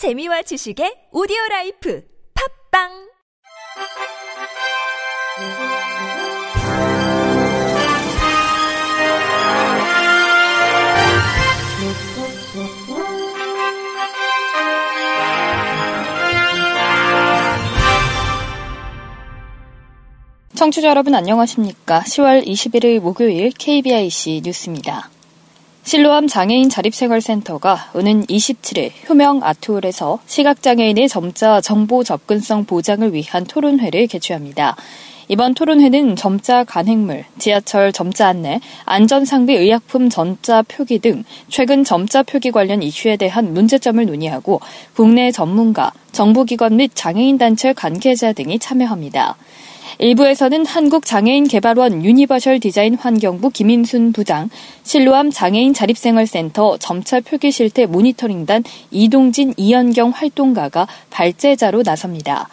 재미와 지식의 오디오 라이프 팝빵 청취자 여러분 안녕하십니까? 10월 21일 목요일 KBIC 뉴스입니다. 실로암 장애인 자립생활센터가 오는 27일 효명 아트홀에서 시각장애인의 점자 정보 접근성 보장을 위한 토론회를 개최합니다. 이번 토론회는 점자 간행물, 지하철 점자 안내, 안전상비 의약품 점자 표기 등 최근 점자 표기 관련 이슈에 대한 문제점을 논의하고 국내 전문가, 정부기관 및 장애인 단체 관계자 등이 참여합니다. 일부에서는 한국장애인개발원 유니버셜 디자인 환경부 김인순 부장, 실로암 장애인 자립생활센터 점차 표기 실태 모니터링단 이동진 이연경 활동가가 발제자로 나섭니다.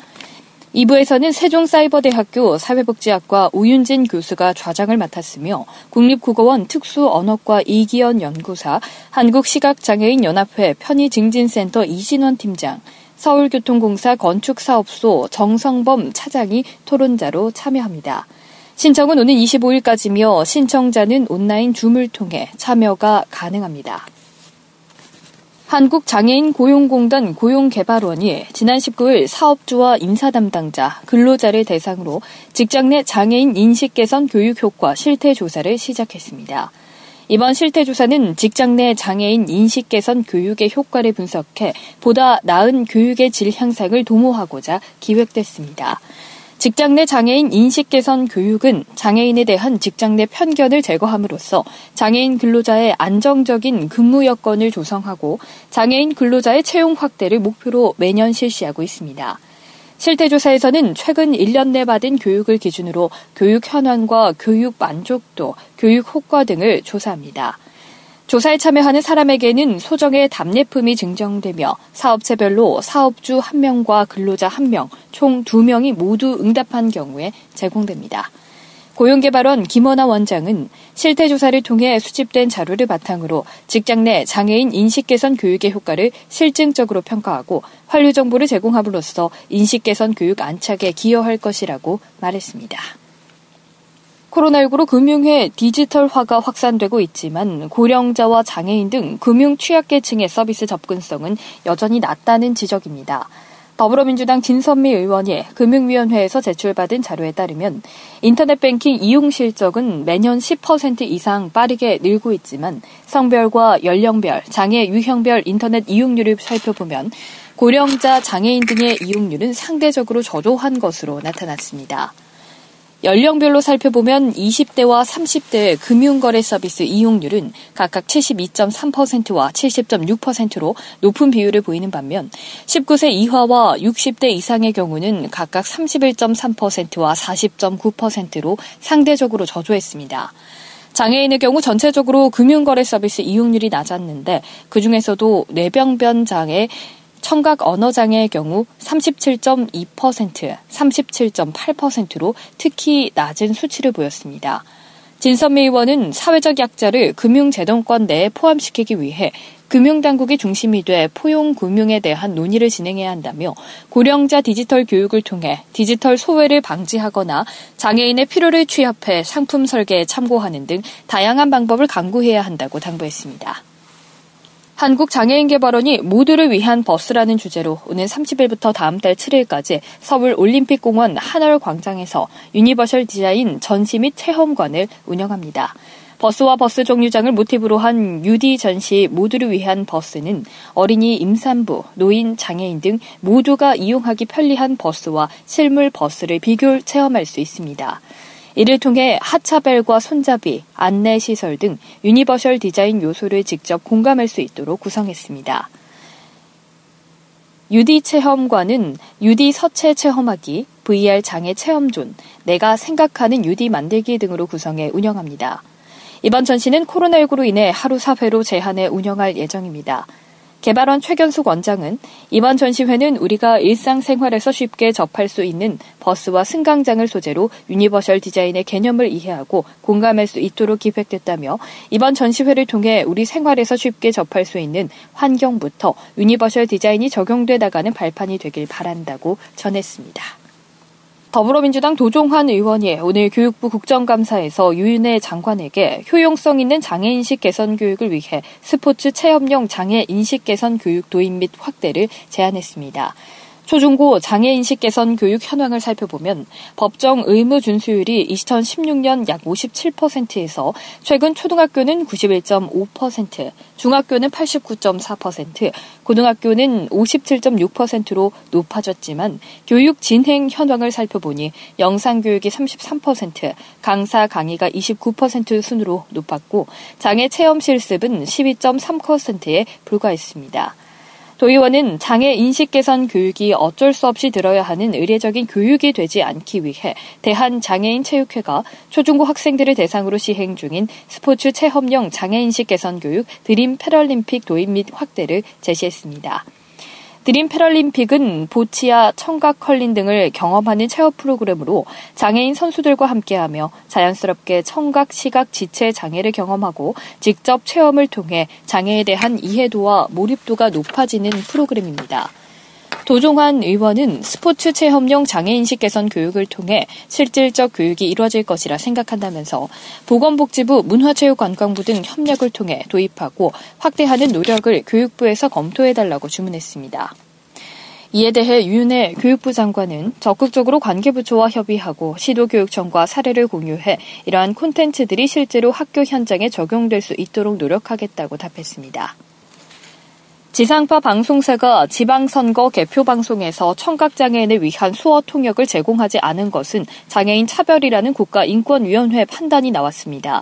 2부에서는 세종사이버대학교 사회복지학과 우윤진 교수가 좌장을 맡았으며 국립국어원 특수언어과 이기현 연구사, 한국시각장애인연합회 편의증진센터 이신원 팀장, 서울교통공사 건축사업소 정성범 차장이 토론자로 참여합니다. 신청은 오는 25일까지며 신청자는 온라인 줌을 통해 참여가 가능합니다. 한국장애인 고용공단 고용개발원이 지난 19일 사업주와 인사 담당자, 근로자를 대상으로 직장 내 장애인 인식 개선 교육 효과 실태 조사를 시작했습니다. 이번 실태 조사는 직장 내 장애인 인식 개선 교육의 효과를 분석해 보다 나은 교육의 질 향상을 도모하고자 기획됐습니다. 직장 내 장애인 인식 개선 교육은 장애인에 대한 직장 내 편견을 제거함으로써 장애인 근로자의 안정적인 근무 여건을 조성하고 장애인 근로자의 채용 확대를 목표로 매년 실시하고 있습니다. 실태조사에서는 최근 1년 내 받은 교육을 기준으로 교육 현황과 교육 만족도, 교육 효과 등을 조사합니다. 조사에 참여하는 사람에게는 소정의 답례품이 증정되며 사업체별로 사업주 1명과 근로자 1명, 총 2명이 모두 응답한 경우에 제공됩니다. 고용개발원 김원아 원장은 실태조사를 통해 수집된 자료를 바탕으로 직장 내 장애인 인식 개선 교육의 효과를 실증적으로 평가하고 환류 정보를 제공함으로써 인식 개선 교육 안착에 기여할 것이라고 말했습니다. 코로나19로 금융회 디지털화가 확산되고 있지만 고령자와 장애인 등 금융 취약계층의 서비스 접근성은 여전히 낮다는 지적입니다. 더불어민주당 진선미 의원이 금융위원회에서 제출받은 자료에 따르면 인터넷 뱅킹 이용 실적은 매년 10% 이상 빠르게 늘고 있지만 성별과 연령별, 장애 유형별 인터넷 이용률을 살펴보면 고령자, 장애인 등의 이용률은 상대적으로 저조한 것으로 나타났습니다. 연령별로 살펴보면 20대와 30대의 금융거래 서비스 이용률은 각각 72.3%와 70.6%로 높은 비율을 보이는 반면 19세 이하와 60대 이상의 경우는 각각 31.3%와 40.9%로 상대적으로 저조했습니다. 장애인의 경우 전체적으로 금융거래 서비스 이용률이 낮았는데 그중에서도 뇌병변 장애, 청각 언어장애의 경우 37.2%, 37.8%로 특히 낮은 수치를 보였습니다. 진선미 의원은 사회적 약자를 금융재정권 내에 포함시키기 위해 금융당국이 중심이 돼 포용금융에 대한 논의를 진행해야 한다며 고령자 디지털 교육을 통해 디지털 소외를 방지하거나 장애인의 필요를 취합해 상품 설계에 참고하는 등 다양한 방법을 강구해야 한다고 당부했습니다. 한국장애인개발원이 모두를 위한 버스라는 주제로 오는 30일부터 다음 달 7일까지 서울 올림픽공원 한얼 광장에서 유니버셜 디자인 전시 및 체험관을 운영합니다. 버스와 버스 정류장을 모티브로 한 UD 전시 모두를 위한 버스는 어린이 임산부, 노인, 장애인 등 모두가 이용하기 편리한 버스와 실물 버스를 비교 체험할 수 있습니다. 이를 통해 하차벨과 손잡이, 안내시설 등 유니버셜 디자인 요소를 직접 공감할 수 있도록 구성했습니다. UD 체험관은 UD 서체 체험하기, VR 장애 체험존, 내가 생각하는 UD 만들기 등으로 구성해 운영합니다. 이번 전시는 코로나19로 인해 하루 4회로 제한해 운영할 예정입니다. 개발원 최경숙 원장은 이번 전시회는 우리가 일상생활에서 쉽게 접할 수 있는 버스와 승강장을 소재로 유니버셜 디자인의 개념을 이해하고 공감할 수 있도록 기획됐다며 이번 전시회를 통해 우리 생활에서 쉽게 접할 수 있는 환경부터 유니버셜 디자인이 적용돼 나가는 발판이 되길 바란다고 전했습니다. 더불어민주당 도종환 의원이 오늘 교육부 국정감사에서 유은혜 장관에게 효용성 있는 장애인식 개선 교육을 위해 스포츠 체험형 장애 인식 개선 교육 도입 및 확대를 제안했습니다. 초중고 장애인식 개선 교육 현황을 살펴보면 법정 의무 준수율이 2016년 약 57%에서 최근 초등학교는 91.5%, 중학교는 89.4%, 고등학교는 57.6%로 높아졌지만 교육 진행 현황을 살펴보니 영상교육이 33%, 강사 강의가 29% 순으로 높았고 장애 체험 실습은 12.3%에 불과했습니다. 도 의원은 장애 인식 개선 교육이 어쩔 수 없이 들어야 하는 의례적인 교육이 되지 않기 위해 대한장애인 체육회가 초중고 학생들을 대상으로 시행 중인 스포츠 체험형 장애 인식 개선 교육 드림 패럴림픽 도입 및 확대를 제시했습니다. 드림 패럴림픽은 보치아, 청각 컬링 등을 경험하는 체험 프로그램으로 장애인 선수들과 함께하며 자연스럽게 청각, 시각, 지체 장애를 경험하고 직접 체험을 통해 장애에 대한 이해도와 몰입도가 높아지는 프로그램입니다. 도종환 의원은 스포츠 체험용 장애인식 개선 교육을 통해 실질적 교육이 이루어질 것이라 생각한다면서 보건복지부, 문화체육관광부 등 협력을 통해 도입하고 확대하는 노력을 교육부에서 검토해달라고 주문했습니다. 이에 대해 유은혜 교육부 장관은 적극적으로 관계부처와 협의하고 시도교육청과 사례를 공유해 이러한 콘텐츠들이 실제로 학교 현장에 적용될 수 있도록 노력하겠다고 답했습니다. 지상파 방송사가 지방선거 개표 방송에서 청각장애인을 위한 수어 통역을 제공하지 않은 것은 장애인 차별이라는 국가인권위원회 판단이 나왔습니다.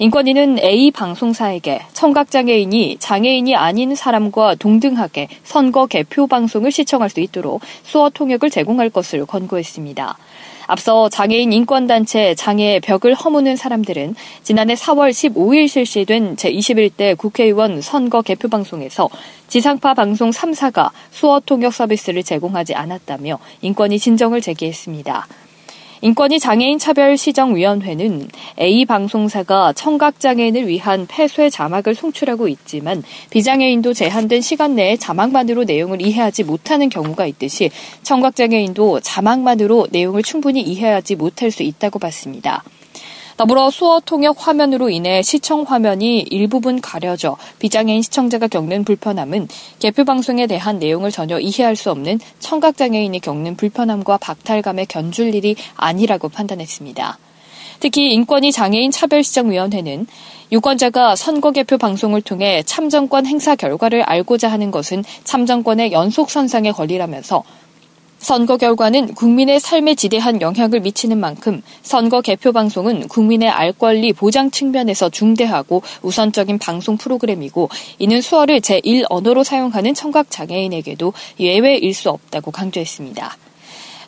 인권위는 A 방송사에게 청각장애인이 장애인이 아닌 사람과 동등하게 선거 개표 방송을 시청할 수 있도록 수어 통역을 제공할 것을 권고했습니다. 앞서 장애인 인권단체 장애의 벽을 허무는 사람들은 지난해 4월 15일 실시된 제21대 국회의원 선거 개표 방송에서 지상파 방송 3사가 수어 통역 서비스를 제공하지 않았다며 인권위 진정을 제기했습니다. 인권위 장애인 차별 시정위원회는 A 방송사가 청각 장애인을 위한 폐쇄 자막을 송출하고 있지만 비장애인도 제한된 시간 내에 자막만으로 내용을 이해하지 못하는 경우가 있듯이 청각 장애인도 자막만으로 내용을 충분히 이해하지 못할 수 있다고 봤습니다. 더불어 수어 통역 화면으로 인해 시청 화면이 일부분 가려져 비장애인 시청자가 겪는 불편함은 개표 방송에 대한 내용을 전혀 이해할 수 없는 청각 장애인이 겪는 불편함과 박탈감에 견줄 일이 아니라고 판단했습니다. 특히 인권위 장애인 차별시정위원회는 유권자가 선거 개표 방송을 통해 참정권 행사 결과를 알고자 하는 것은 참정권의 연속선상의 권리라면서 선거 결과는 국민의 삶에 지대한 영향을 미치는 만큼 선거 개표 방송은 국민의 알 권리 보장 측면에서 중대하고 우선적인 방송 프로그램이고 이는 수어를 제1 언어로 사용하는 청각 장애인에게도 예외일 수 없다고 강조했습니다.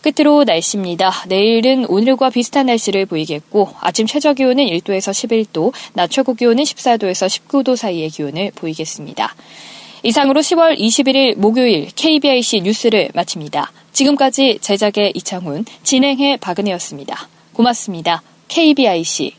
끝으로 날씨입니다. 내일은 오늘과 비슷한 날씨를 보이겠고 아침 최저 기온은 1도에서 11도, 낮 최고 기온은 14도에서 19도 사이의 기온을 보이겠습니다. 이상으로 10월 21일 목요일 KBIC 뉴스를 마칩니다. 지금까지 제작의 이창훈, 진행의 박은혜였습니다. 고맙습니다. KBIC.